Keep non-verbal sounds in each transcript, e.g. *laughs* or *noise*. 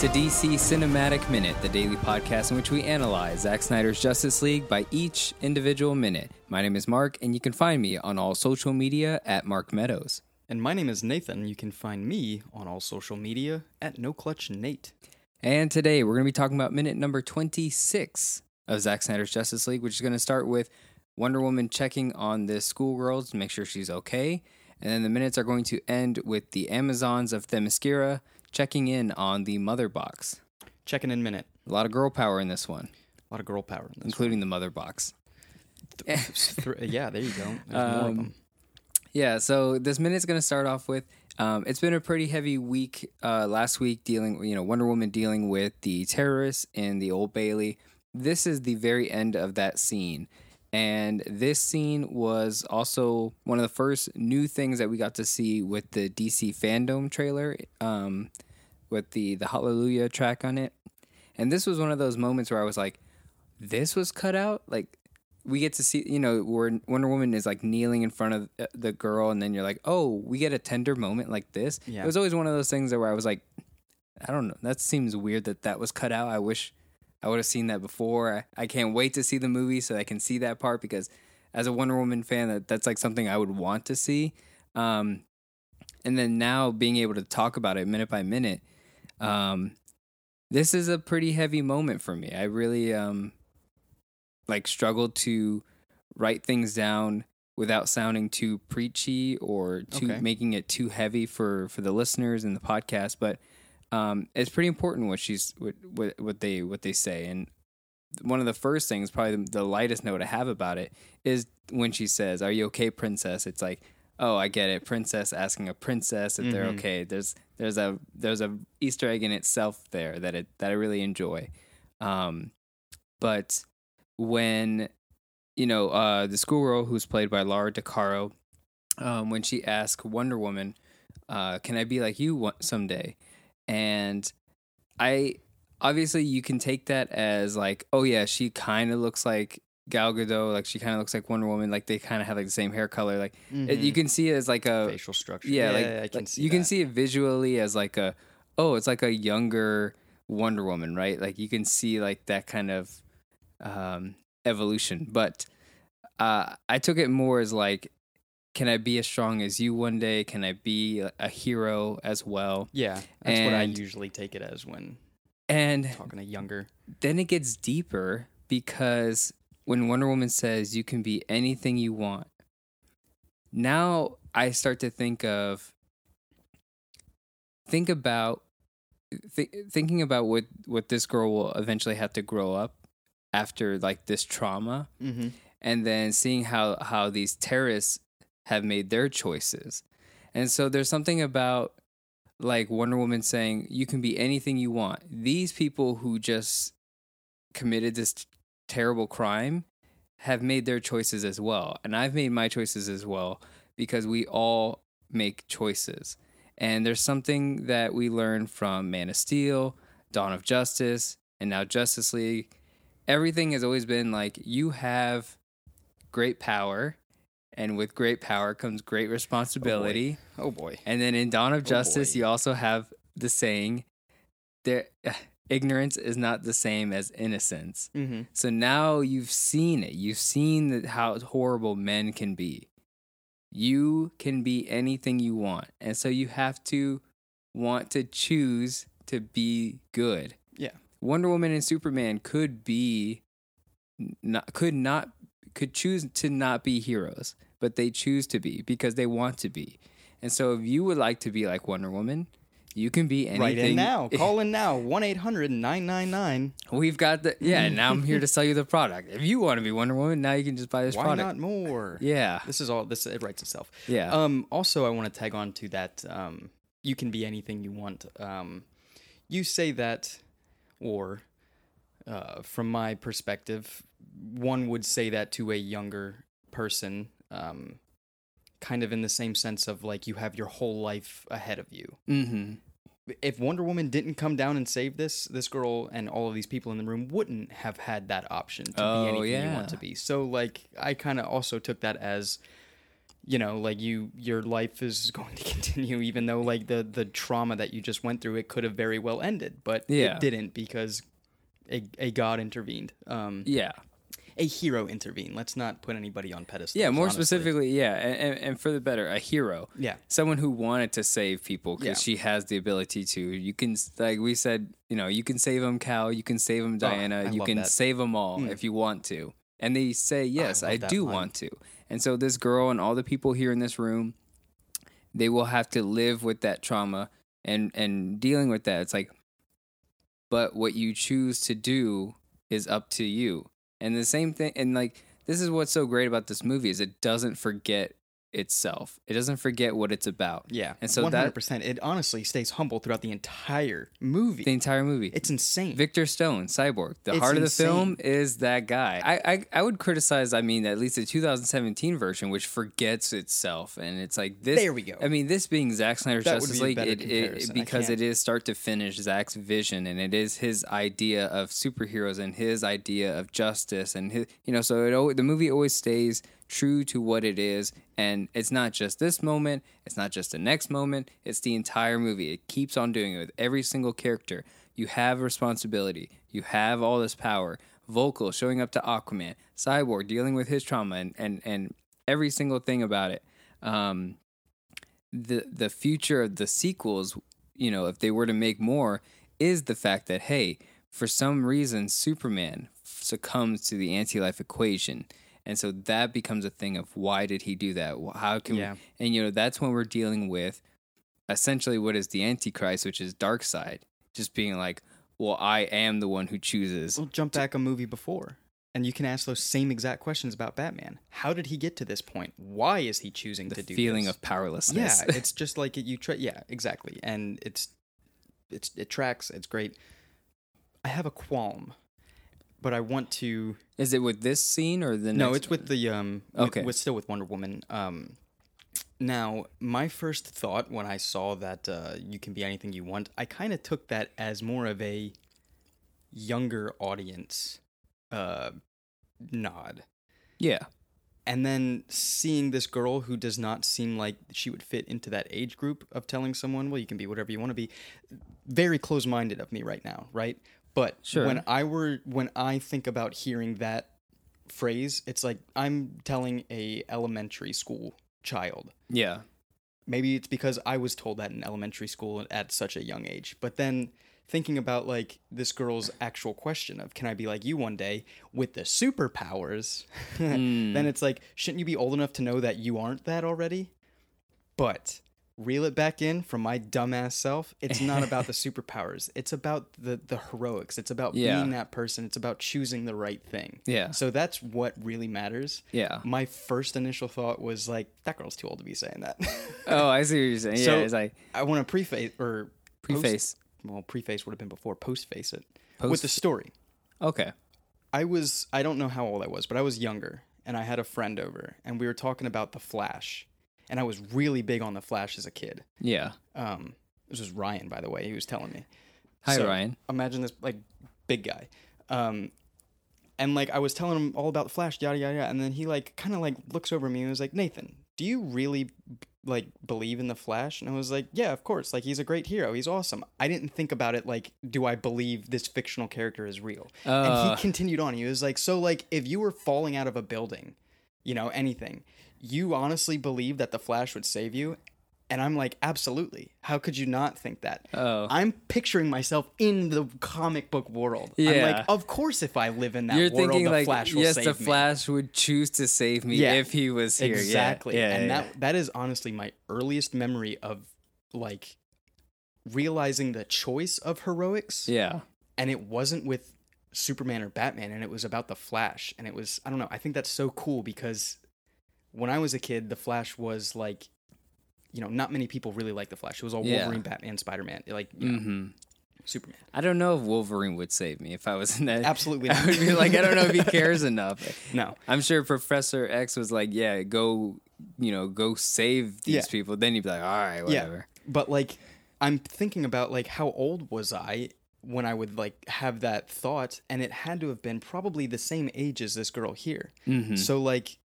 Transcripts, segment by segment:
To DC Cinematic Minute, the daily podcast in which we analyze Zack Snyder's Justice League by each individual minute. My name is Mark, and you can find me on all social media at Mark Meadows. And my name is Nathan. You can find me on all social media at No Clutch Nate. And today we're going to be talking about minute number 26 of Zack Snyder's Justice League, which is going to start with Wonder Woman checking on this schoolgirl to make sure she's okay. And then the minutes are going to end with the Amazons of Themyscira checking in on the mother box. Checking in minute. A lot of girl power in this one, A lot of girl power in this. including the mother box. Yeah, there you go. There's more of Um, them. Yeah, so this minute's going to start off with um, it's been a pretty heavy week uh, last week dealing, you know, Wonder Woman dealing with the terrorists in the Old Bailey. This is the very end of that scene. And this scene was also one of the first new things that we got to see with the DC fandom trailer um, with the, the Hallelujah track on it. And this was one of those moments where I was like, this was cut out? Like, we get to see, you know, where Wonder Woman is like kneeling in front of uh, the girl, and then you're like, oh, we get a tender moment like this. Yeah. It was always one of those things where I was like, I don't know, that seems weird that that was cut out. I wish I would have seen that before. I, I can't wait to see the movie so I can see that part because as a Wonder Woman fan, that, that's like something I would want to see. Um, and then now being able to talk about it minute by minute, um, this is a pretty heavy moment for me. I really um, like struggled to write things down without sounding too preachy or too Okay. making it too heavy for for the listeners and the podcast. But um, it's pretty important what she's what, what what they what they say and one of the first things probably the, the lightest note i have about it is when she says are you okay princess it's like oh i get it princess asking a princess if they're Mhm. okay. There's there's a there's a easter egg in itself there that it that i really enjoy. Um but when you know uh the schoolgirl who's played by laura DeCaro, um when she asks wonder woman uh can i be like you one- someday? And i obviously you can take that as like, oh yeah, she kind of looks like Gal Gadot, like she kind of looks like Wonder Woman, like they kind of have like the same hair color. Like it, you Mhm. can see it as like a facial structure. yeah, like, I can like, see you can see it visually as like a oh, it's like a younger Wonder Woman, right? Like you can see like that kind of um, evolution. But uh, I took it more as like, can I be as strong as you one day? Can I be a- a hero as well? Yeah, that's what I usually take it as when And talking to younger. then it gets deeper because when Wonder Woman says you can be anything you want, now I start to think of think about th- thinking about what what this girl will eventually have to grow up after like this trauma Mm-hmm. and then seeing how how these terrorists have made their choices. And so there's something about like Wonder Woman saying you can be anything you want. These people who just committed this terrible crime have made their choices as well. And I've made my choices as well because we all make choices. And there's something that we learn from Man of Steel, Dawn of Justice, and now Justice League. Everything has always been like you have great power, and with great power comes great responsibility. Oh boy. Oh, and then in Dawn of oh, Justice, boy. you also have the saying, "There, ignorance is not the same as innocence." Mm-hmm. So now you've seen it. You've seen that how horrible men can be. You can be anything you want, and so you have to want to choose to be good. Yeah. Wonder Woman and Superman could be not could not could choose to not be heroes, but they choose to be because they want to be. And so if you would like to be like Wonder Woman, you can be anything. Right in now. *laughs* Call in now. 1 800 999. We've got the yeah, *laughs* now I'm here to sell you the product. If you want to be Wonder Woman, now you can just buy this Why product. not more? *laughs* Yeah. This is all, this, it writes itself. Yeah. Um, also, I want to tag on to that. Um, you can be anything you want. Um, you say that, or uh, from my perspective, one would say that to a younger person, um, kind of in the same sense of like you have your whole life ahead of you. mm-hmm. If Wonder Woman didn't come down and save this, this girl and all of these people in the room wouldn't have had that option to Oh, be anything you yeah. want to be. So, like, I kind of also took that as you know like you your life is *laughs* going to continue even though like the the trauma that you just went through it could have very well ended but Yeah. it didn't because a, a god intervened um Yeah. A hero intervene. let's not put anybody on pedestal Yeah, more specifically, yeah, and, and, for the better, a hero. yeah Someone who wanted to save people because Yeah. she has the ability to. You can, like we said, you know, you can save them, Kal. You can save them, Diana. Oh, you can that. save them all Mm. if you want to. And they say, yes, I, that do line. want to. And so this girl and all the people here in this room, they will have to live with that trauma and and dealing with that. It's like, but what you choose to do is up to you. And the same thing, and like this is what's so great about this movie is it doesn't forget itself. It doesn't forget what it's about. yeah And so one that- hundred percent it honestly stays humble throughout the entire movie The entire movie. it's insane Victor Stone, Cyborg. The It's heart of the insane. film is that guy. I, I I would criticize. I mean, at least the 2017 version, which forgets itself, and it's like this. There we go. I mean, this being Zack Snyder's That Justice League, it, it, because it is start to finish Zack's vision, and it is his idea of superheroes and his idea of justice, and his you know. So it the movie always stays true to what it is, and it's not just this moment. It's not just the next moment. It's the entire movie. It keeps on doing it with every single character. You have responsibility. You have all this power. Vulko showing up to Aquaman, Cyborg dealing with his trauma, and and, and every single thing about it. Um, the the future of the sequels, you know, if they were to make more, is the fact that hey, for some reason, Superman succumbs to the anti-life equation, and so that becomes a thing of why did he do that? How can Yeah. we, and you know that's when we're dealing with essentially what is the Antichrist, which is Darkseid, just being like, well, I am the one who chooses. We'll jump back a movie before, and you can ask those same exact questions about Batman. How did he get to this point? Why is he choosing The to do that? feeling this? of powerlessness. yeah, *laughs* it's just like you try. Yeah, exactly, and it's it's it tracks. It's great. I have a qualm, but I want to. is it with this scene or the No, it's with the um. With, Okay. with still with Wonder Woman. Um, now my first thought when I saw that uh, you can be anything you want, I kind of took that as more of a younger audience uh nod. yeah. And then seeing this girl who does not seem like she would fit into that age group of telling someone, well, you can be whatever you want to be, very close minded of me right now, right? But Sure. when I were when I think about hearing that phrase, it's like I'm telling a elementary school child. Yeah. Maybe it's because I was told that in elementary school at such a young age. But then thinking about like this girl's actual question of can I be like you one day with the superpowers? *laughs* Hmm. then it's like shouldn't you be old enough to know that you aren't that already? But reel it back in from my dumbass self. It's not about the *laughs* superpowers. It's about the the heroics. It's about Yeah. being that person. It's about choosing the right thing. Yeah. So that's what really matters. Yeah. My first initial thought was like that girl's too old to be saying that. *laughs* Oh, I see what you're saying. Yeah, So- it's like I want to preface or post- preface. well, preface would have been before. Postface it Post- with the story. Okay. I was I don't know how old I was, but I was younger, and I had a friend over, and we were talking about the Flash, and I was really big on the Flash as a kid. Yeah. Um, this was Ryan, by the way. He was telling me. Hi, So, Ryan. Imagine this like big guy. Um, and like I was telling him all about the Flash, yada yada, yada, and then he like kind of like looks over me and was like, Nathan, do you really like believe in the Flash? And I was like, yeah, of course. Like he's a great hero. He's awesome. I didn't think about it like, do I believe this fictional character is real? and Uh. he continued on. He was like, so like if you were falling out of a building, you know, anything, you honestly believe that the Flash would save you? And I'm like, absolutely. How could you not think that? Oh. I'm picturing myself in the comic book world. I'm like, of course, if I live in that You're world, thinking the like, Flash will save me. yes, save the me. Flash would choose to save me Yeah. if he was here. Yeah. Exactly. Yeah. and yeah, that that is honestly my earliest memory of like realizing the choice of heroics. yeah. And it wasn't with Superman or Batman, and it was about the Flash. And it was I don't know. I think that's so cool because when I was a kid, the Flash was like, you know, not many people really liked the Flash. It was all Yeah. Wolverine, Batman, Spider Man, like you know, hmm Superman. I don't know if Wolverine would save me if I was in that. Absolutely *laughs* I would be like, I don't know if he *laughs* cares enough. No. I'm sure Professor X was like, yeah, go, you know, go save these Yeah. people. Then you'd be like, all right, whatever. Yeah. But like I'm thinking about like how old was I when I would like have that thought and it had to have been probably the same age as this girl here. Mhm. So like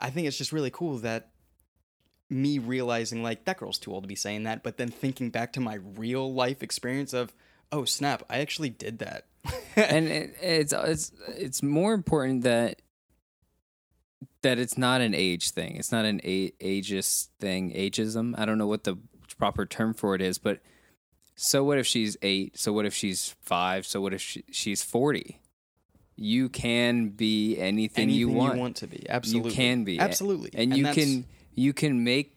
I think it's just really cool that me realizing like that girl's too old to be saying that, but then thinking back to my real life experience of, oh snap, I actually did that. *laughs* and it, it's it's it's more important that that it's not an age thing. It's not an a- ageist thing, ageism. I don't know what the proper term for it is, but so what if she's eight? So what if she's five? So what if she, she's forty? You can be anything, Anything you want. to be. Absolutely. You can be Absolutely. and, you can you can make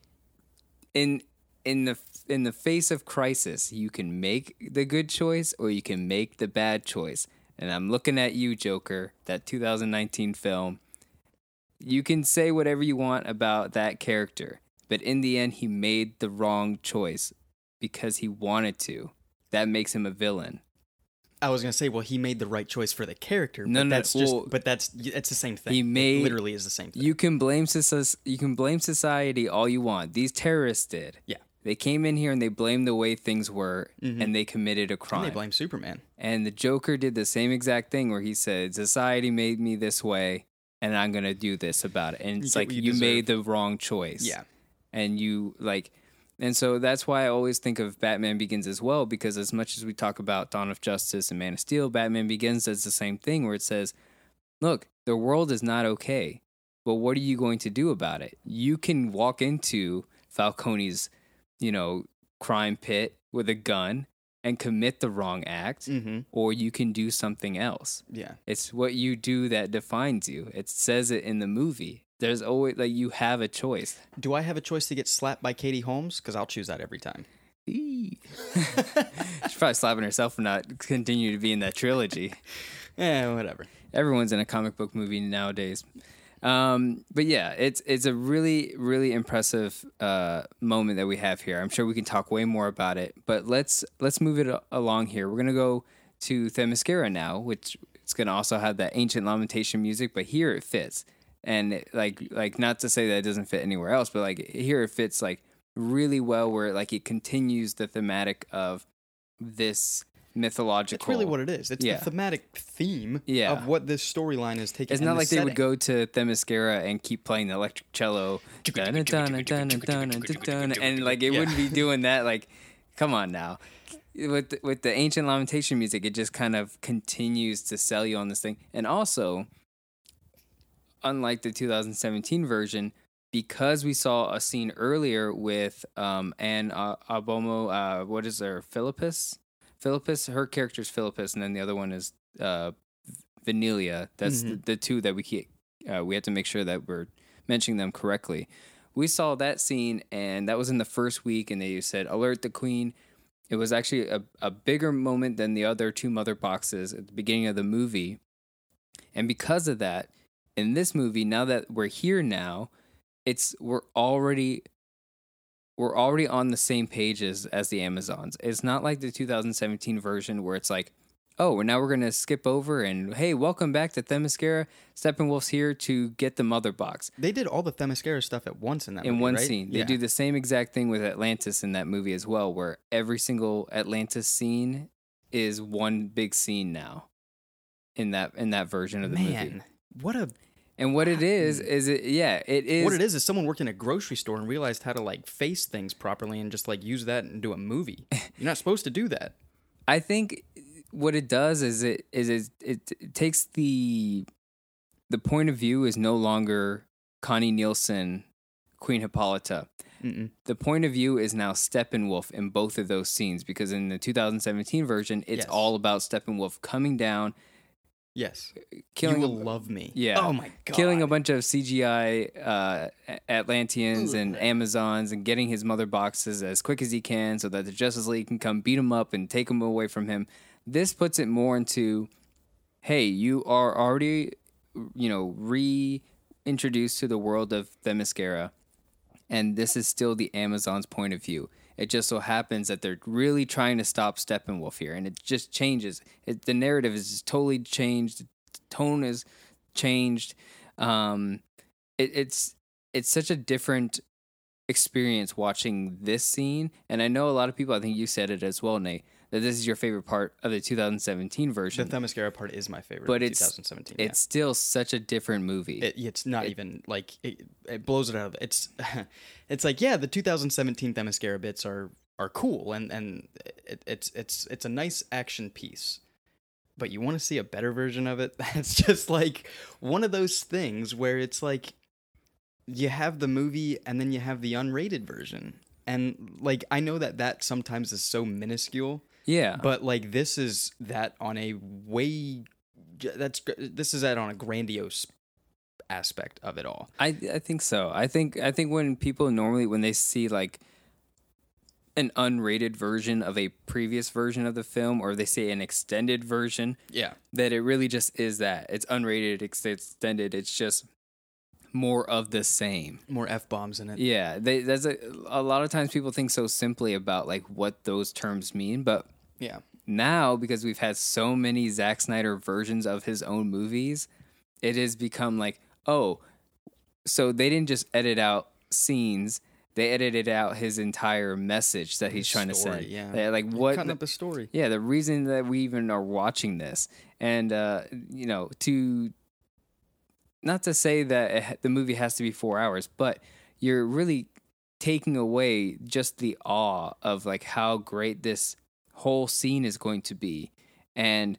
in in the in the face of crisis you can make the good choice or you can make the bad choice and i'm looking at you joker that 2019 film you can say whatever you want about that character but in the end he made the wrong choice because he wanted to that makes him a villain I was gonna say, well, he made the right choice for the character. No, but no, that's well, just, but that's it's the same thing. he It made- literally is the same thing. You can blame you can blame society all you want. These terrorists did. Yeah. They came in here and they blamed the way things were and they committed a crime. Mm-hmm. and they blame Superman. And the Joker did the same exact thing where he said, "Society made me this way and I'm going to do this about it." And it's get like you, you made the wrong choice. Yeah. And you like and so that's why I always think of Batman Begins as well because as much as we talk about Dawn of Justice and Man of Steel, Batman Begins does the same thing where it says, "Look, the world is not okay, but what are you going to do about it? You can walk into Falcone's, you know, crime pit with a gun and commit the wrong act, Mm-hmm. or you can do something else. Yeah. It's what you do that defines you. It says it in the movie. There's always like you have a choice. Do I have a choice to get slapped by Katie Holmes? Because I'll choose that every time. *laughs* She's probably slapping herself for not continue to be in that trilogy. *laughs* Eh, whatever. Everyone's in a comic book movie nowadays. Um, but yeah, it's it's a really really impressive uh, moment that we have here. I'm sure we can talk way more about it, but let's let's move it along here. We're gonna go to Themyscira now, which it's gonna also have that ancient lamentation music, but here it fits. And like like not to say that it doesn't fit anywhere else, but like here it fits like really well, where like it continues the thematic of this mythological. That's really what it is. It's yeah. the thematic theme yeah. of what this storyline is taking. It's not like they would go to Themyscira and keep playing the electric cello, and like it wouldn't be doing that. Like, come on now. With the, with the ancient lamentation music, it just kind of continues to sell you on this thing, and also, unlike the 2017 version, because we saw a scene earlier with um, Anne uh, Ogbomo, uh, what is her, Philippus? Philippus, her character's Philippus, and then the other one is uh Venelia. That's the, the two that we keep, uh, we have to make sure that we're mentioning them correctly. We saw that scene, and that was in the first week, and they said alert the queen. It was actually a, a bigger moment than the other two mother boxes at the beginning of the movie. And because of that, in this movie, now that we're here now, it's we're already we're already on the same page as, as the Amazons. It's not like the 2017 version where it's like, oh, well, now we're gonna skip over and hey, welcome back to Themyscira. Steppenwolf's here to get the mother box They did all the Themyscira stuff at once in that in movie, one right? scene. They Yeah. do the same exact thing with Atlantis in that movie as well, where every single Atlantis scene is one big scene now in that in that version of the movie. Man, what a And what it is mm. is it yeah, it is what it is is someone worked in a grocery store and realized how to like face things properly and just like use that and do a movie. *laughs* You're not supposed to do that. I think what it does is it is it, it, it takes the the point of view is no longer Connie Nielsen, Queen Hippolyta. Mm-mm. The point of view is now Steppenwolf in both of those scenes because in the 2017 version, it's Yes. all about Steppenwolf coming down, Yes, killing you a, will love me. Yeah. Oh my god. killing a bunch of CGI uh, Atlanteans and Amazons and getting his mother boxes as quick as he can so that the Justice League can come beat him up and take him away from him. This puts it more into, hey, you are already, you know, reintroduced to the world of Themyscira, and this is still the Amazon's point of view. It just so happens that they're really trying to stop Steppenwolf here, and it just changes. It, the narrative is totally changed. The tone is changed. Um, it, it's it's such a different experience watching this scene, and I know a lot of people. I think you said it as well, Nate. That this is your favorite part of the 2017 version. The Themyscira part is my favorite. But of it's- 2017. yeah. it's still such a different movie. It, it's not even like it, it blows it out of it's *laughs* it's like yeah the 2017 Themyscira bits are are cool and and it, it's it's it's a nice action piece but you want to see a better version of it *laughs* that's just like one of those things where it's like you have the movie and then you have the unrated version and like I know that that sometimes is so minuscule yeah, but like this is that on a way that's this is that on a grandiose aspect of it all. I I think so. I think I think when people normally when they see like an unrated version of a previous version of the film or they say an extended version yeah. that it really just is that. It's unrated it's extended it's just more of the same. More f-bombs in it. Yeah they, there's a, a lot of times people think so simply about like what those terms mean but yeah now because we've had so many Zack Snyder versions of his own movies, it has become like, oh, so they didn't just edit out scenes; they edited out his entire message that he's His trying story, to send. yeah. They're like what? cutting up a story yeah, the reason that we even are watching this, and uh, you know, to not to say that it, the movie has to be four hours, but you're really taking away just the awe of like how great this whole scene is going to be, and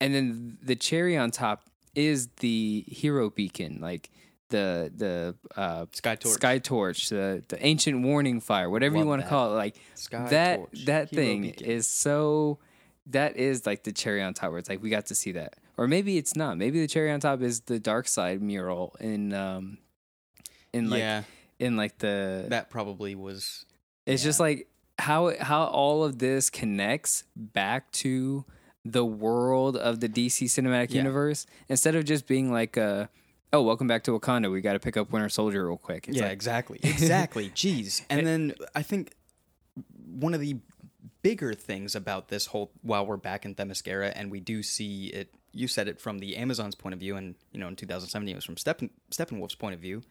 and then the cherry on top is the hero beacon, like the the uh, sky torch. Sky torch, the the ancient warning fire, whatever you want to call it, like sky that torch, that hero thing beacon. is so that is like the cherry on top where it's like we got to see that. Or maybe it's not. Maybe the cherry on top is the Darkseid mural in um in like yeah. in like the that probably was it's just like how how all of this connects back to the world of the DC cinematic Yeah. universe instead of just being like uh oh welcome back to Wakanda we got to pick up Winter Soldier real quick. It's yeah like exactly. *laughs* Exactly. Jeez. And then i think one of the bigger things about this whole while we're back in Themyscira and we do see it you said it from the Amazons point of view and you know in 2017 it was from Steppen, Steppenwolf's point of view.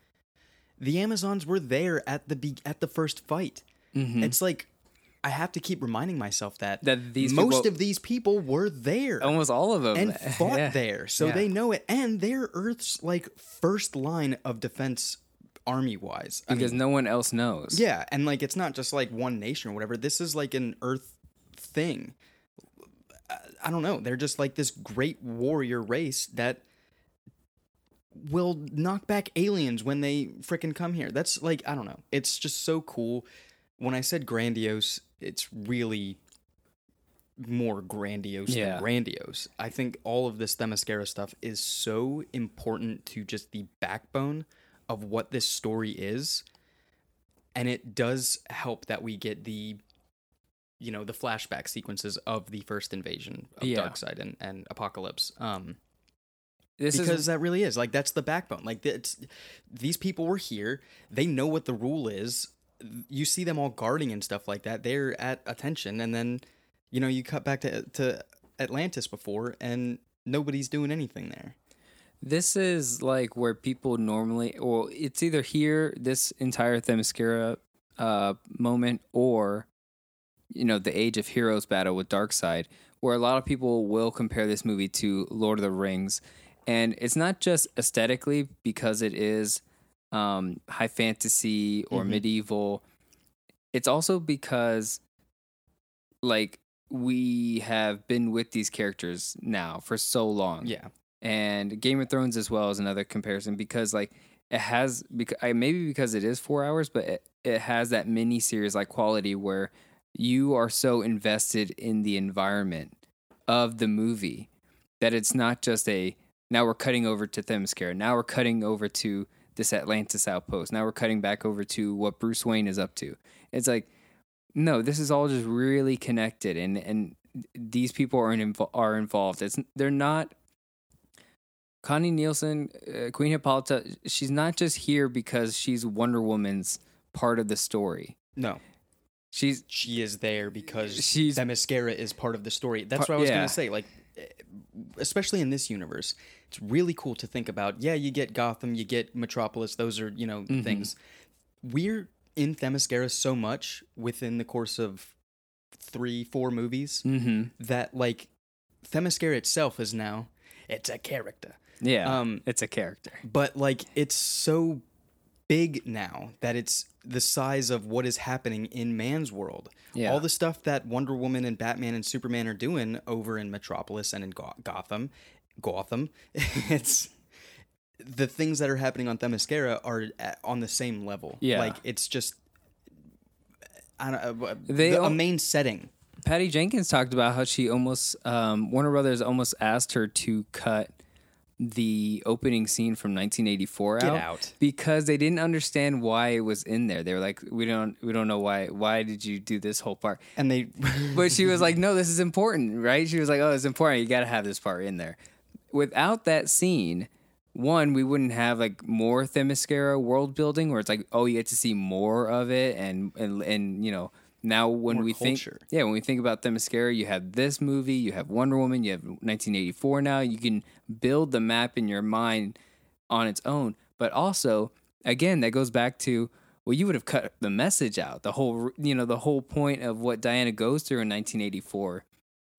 The Amazons were there at the be- at the first fight. It's like I have to keep reminding myself that. That these most people- of these people were there almost all of them and *laughs* fought Yeah. there, so Yeah. they know it, and they're Earth's like first line of defense, army wise. Because mean, no one else knows yeah, and like it's not just like one nation or whatever. This is like an Earth thing. I- don't know. They're just like this great warrior race that will knock back aliens when they frickin' come here. That's like I don't know. It's just so cool. When I said grandiose, it's really more grandiose Yeah. than grandiose. I think all of this Themyscira stuff is so important to just the backbone of what this story is. And it does help that we get the you know, the flashback sequences of the first invasion of Yeah. Darkseid and, and Apocalypse. Um this because is that really is like that's the backbone like it's these people were here they know what the rule is you see them all guarding and stuff like that they're at attention and then you know you cut back to to atlantis before and nobody's doing anything there This is like where people normally, well, it's either here, this entire Themyscira uh, moment, or, you know, the Age of Heroes battle with Darkseid, where a lot of people will compare this movie to Lord of the Rings. And it's not just aesthetically because it is um, high fantasy or Mhm. medieval, it's also because, like, we have been with these characters now for so long. Yeah. And Game of Thrones as well is another comparison because like it has because maybe because it is four hours, but it, it has that mini series like quality where you are so invested in the environment of the movie that it's not just a now we're cutting over to Themyscira, now we're cutting over to this Atlantis outpost, now we're cutting back over to what Bruce Wayne is up to. It's like no, this is all just really connected, and and these people are invo- are involved. It's they're not Connie Nielsen, uh, Queen Hippolyta, she's not just here because she's Wonder Woman's part of the story. no She's she is there because She's- Themyscira is part of the story that's what i was yeah. gonna say like eh, especially in this universe it's really cool to think about yeah you get gotham you get metropolis those are you know Mm-hmm. things we're in Themyscira so much within the course of three, four movies Mm-hmm. that like Themyscira itself is now it's a character. Yeah. Um, it's a character. but like it's so big now that it's the size of what is happening in man's world. Yeah. All the stuff that Wonder Woman and Batman and Superman are doing over in Metropolis and in Go- Gotham, Gotham, *laughs* it's the things that are happening on Themyscira are at, on the same level. Yeah. like it's just I don't, uh, They the, a main setting. Patty Jenkins talked about how she almost um, Warner Brothers almost asked her to cut the opening scene from 1984 Get out, out. because they didn't understand why it was in there. They were like, "We don't, we don't know why. Why did you do this whole part?" And they, *laughs* But she was like, "No, this is important, right?" She was like, "Oh, it's important. You got to have this part in there." Without that scene, one, we wouldn't have like more Themyscira world building, where it's like, oh, you get to see more of it, and and and you know, now when More we culture. think, yeah, when we think about Themyscira, you have this movie, you have Wonder Woman, you have 1984. Now you can build the map in your mind on its own, but also, again, that goes back to well, you would have cut the message out, the whole, you know, the whole point of what Diana goes through in 1984.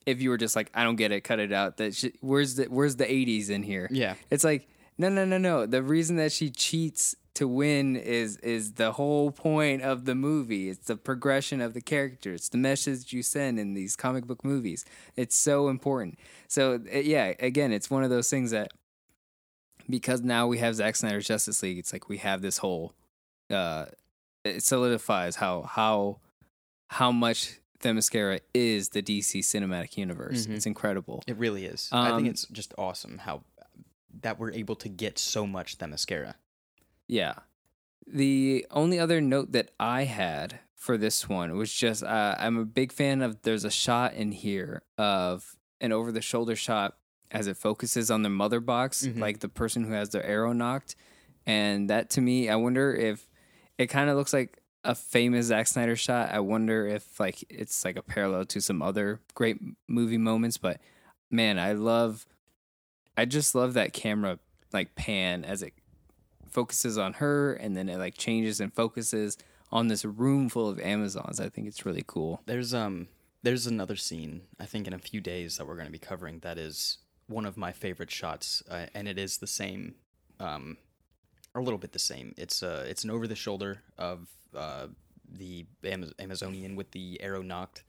If you were just like, I don't get it, cut it out. That sh- where's the where's the 80s in here? yeah, It's like, no, no, no, no. The reason that she cheats to win is is the whole point of the movie. It's the progression of the characters. It's the message you send in these comic book movies. It's so important. So uh, yeah, again, it's one of those things that because now we have Zack Snyder's Justice League, it's like we have this whole uh it solidifies how how how much Themyscira is the DC cinematic universe. Mhm. It's incredible. it really is. I think Um, it's just awesome how that we're able to get so much Themyscira. Yeah. The only other note that I had for this one was just uh, I'm a big fan of there's a shot in here of an over the shoulder shot as it focuses on the mother box, Mhm. like the person who has their arrow knocked. And that to me, I wonder if it kind of looks like a famous Zack Snyder shot. I wonder if like it's like a parallel to some other great movie moments. But man, I love, I just love that camera like pan as it focuses on her and then it like changes and focuses on this room full of Amazons. I think it's really cool. There's um there's another scene I think in a few days that we're going to be covering that is one of my favorite shots uh, and it is the same um a little bit the same. It's uh it's an over the shoulder of uh the Amaz- Amazonian with the arrow knocked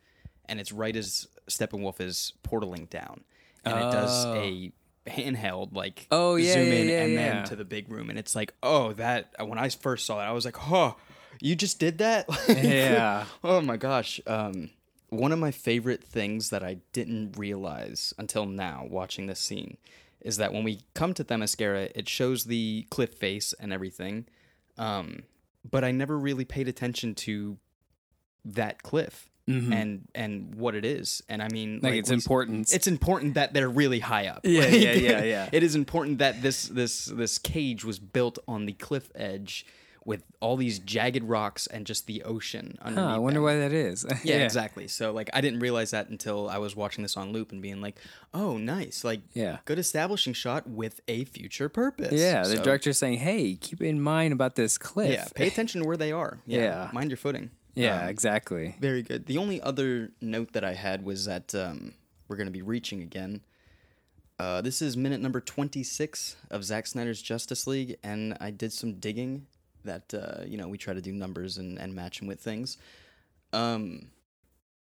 and it's right as Steppenwolf is portaling down and it does Oh. a handheld like Oh, yeah, zoom yeah, in yeah, and yeah. then to the big room and it's like oh that when I first saw that I was like oh you just did that *laughs* Yeah. *laughs* Oh my gosh. Um, one of my favorite things that I didn't realize until now watching this scene is that when we come to Themyscira, it shows the cliff face and everything. Um, but I never really paid attention to that cliff Mhm. and and what it is. And I mean, like, it's we- important. It's important that they're really high up. Yeah, Like, yeah, yeah, yeah. *laughs* It is important that this this this cage was built on the cliff edge with all these jagged rocks and just the ocean Huh. I wonder them. why that is. *laughs* Yeah, exactly. So like I didn't realize that until I was watching this on loop and being like, "Oh, nice. Like Yeah. good establishing shot with a future purpose." Yeah, the director's saying, "Hey, keep in mind about this cliff." Yeah, pay attention to where they are. *laughs* Yeah. Yeah. Mind your footing. Yeah, Um, exactly. very good. The only other note that I had was that um, we're going to be reaching again. Uh, this is minute number 26 of Zack Snyder's Justice League, and I did some digging that, uh, you know, we try to do numbers and, and match them with things. Um,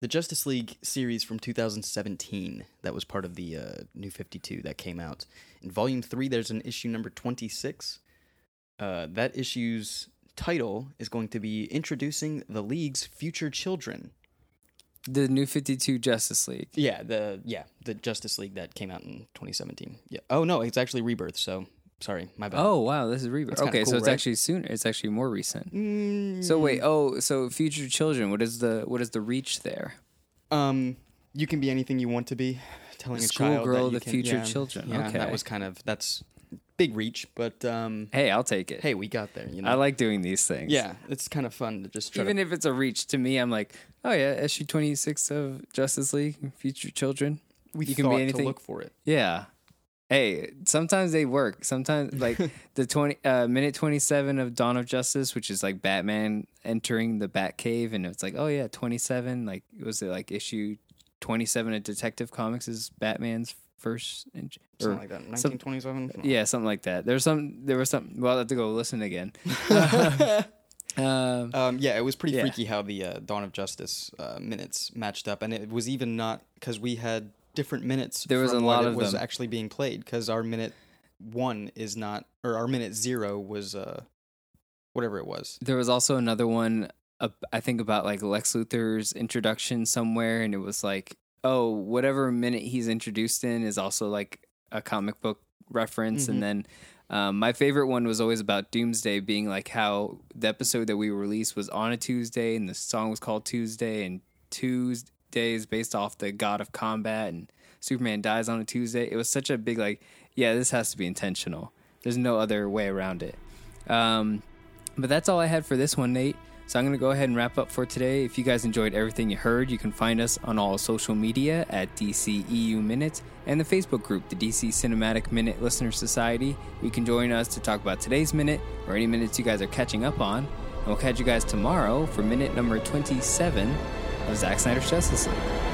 the Justice League series from 2017, that was part of the uh, New 52 that came out. In Volume 3, there's an issue number 26. Uh, that issue's title is going to be Introducing the League's Future Children. The new 52 Justice League. Yeah, the yeah, the Justice League that came out in 2017. Yeah. Oh no, it's actually Rebirth, so sorry, my bad. Oh, wow, this is Rebirth. That's Okay, so it's right? actually sooner. It's actually more recent. Mm, So wait, oh, so future children, what is the what is the reach there? um you can be anything you want to be. Telling a child Schoolgirl, that you the can- future yeah, children. Yeah, Okay. that was kind of that's big reach, but um Hey, I'll take it. hey, we got there, you know. I like doing these things. yeah, it's kind of fun to just try Even to if it's a reach to me, I'm like, oh yeah, issue 26 of Justice League, future children. we you can be anything. to look for it. Yeah. Hey, sometimes they work. Sometimes *laughs* like the twenty uh, minute twenty seven of Dawn of Justice, which is like Batman entering the Batcave, and it's like, oh yeah, twenty seven. Like was it like issue twenty seven of Detective Comics is Batman's first, in- Something like that. some- 1927. yeah, something like that. There's some. There was some. Well, I have to go listen again. *laughs* *laughs* um, Um, yeah, it was pretty Yeah. freaky how the uh, Dawn of Justice uh, minutes matched up, and it was even not because we had different minutes. There was a lot it of was them. actually being played because our minute one is not, or our minute zero was uh, whatever it was. There was also another one, uh, I think about like Lex Luthor's introduction somewhere, and it was like, oh, whatever minute he's introduced in is also like a comic book reference. Mhm. And then um, my favorite one was always about Doomsday being like how the episode that we released was on a Tuesday, and the song was called Tuesday, and Tuesday is based off the God of Combat, and Superman dies on a Tuesday. It was such a big like, yeah, this has to be intentional. There's no other way around it. Um, but that's all I had for this one, Nate. So I'm going to go ahead and wrap up for today. If you guys enjoyed everything you heard, you can find us on all social media at DCEU Minutes and the Facebook group, the DC Cinematic Minute Listener Society. You can join us to talk about today's minute or any minutes you guys are catching up on. And we'll catch you guys tomorrow for minute number 27 of Zack Snyder's Justice League.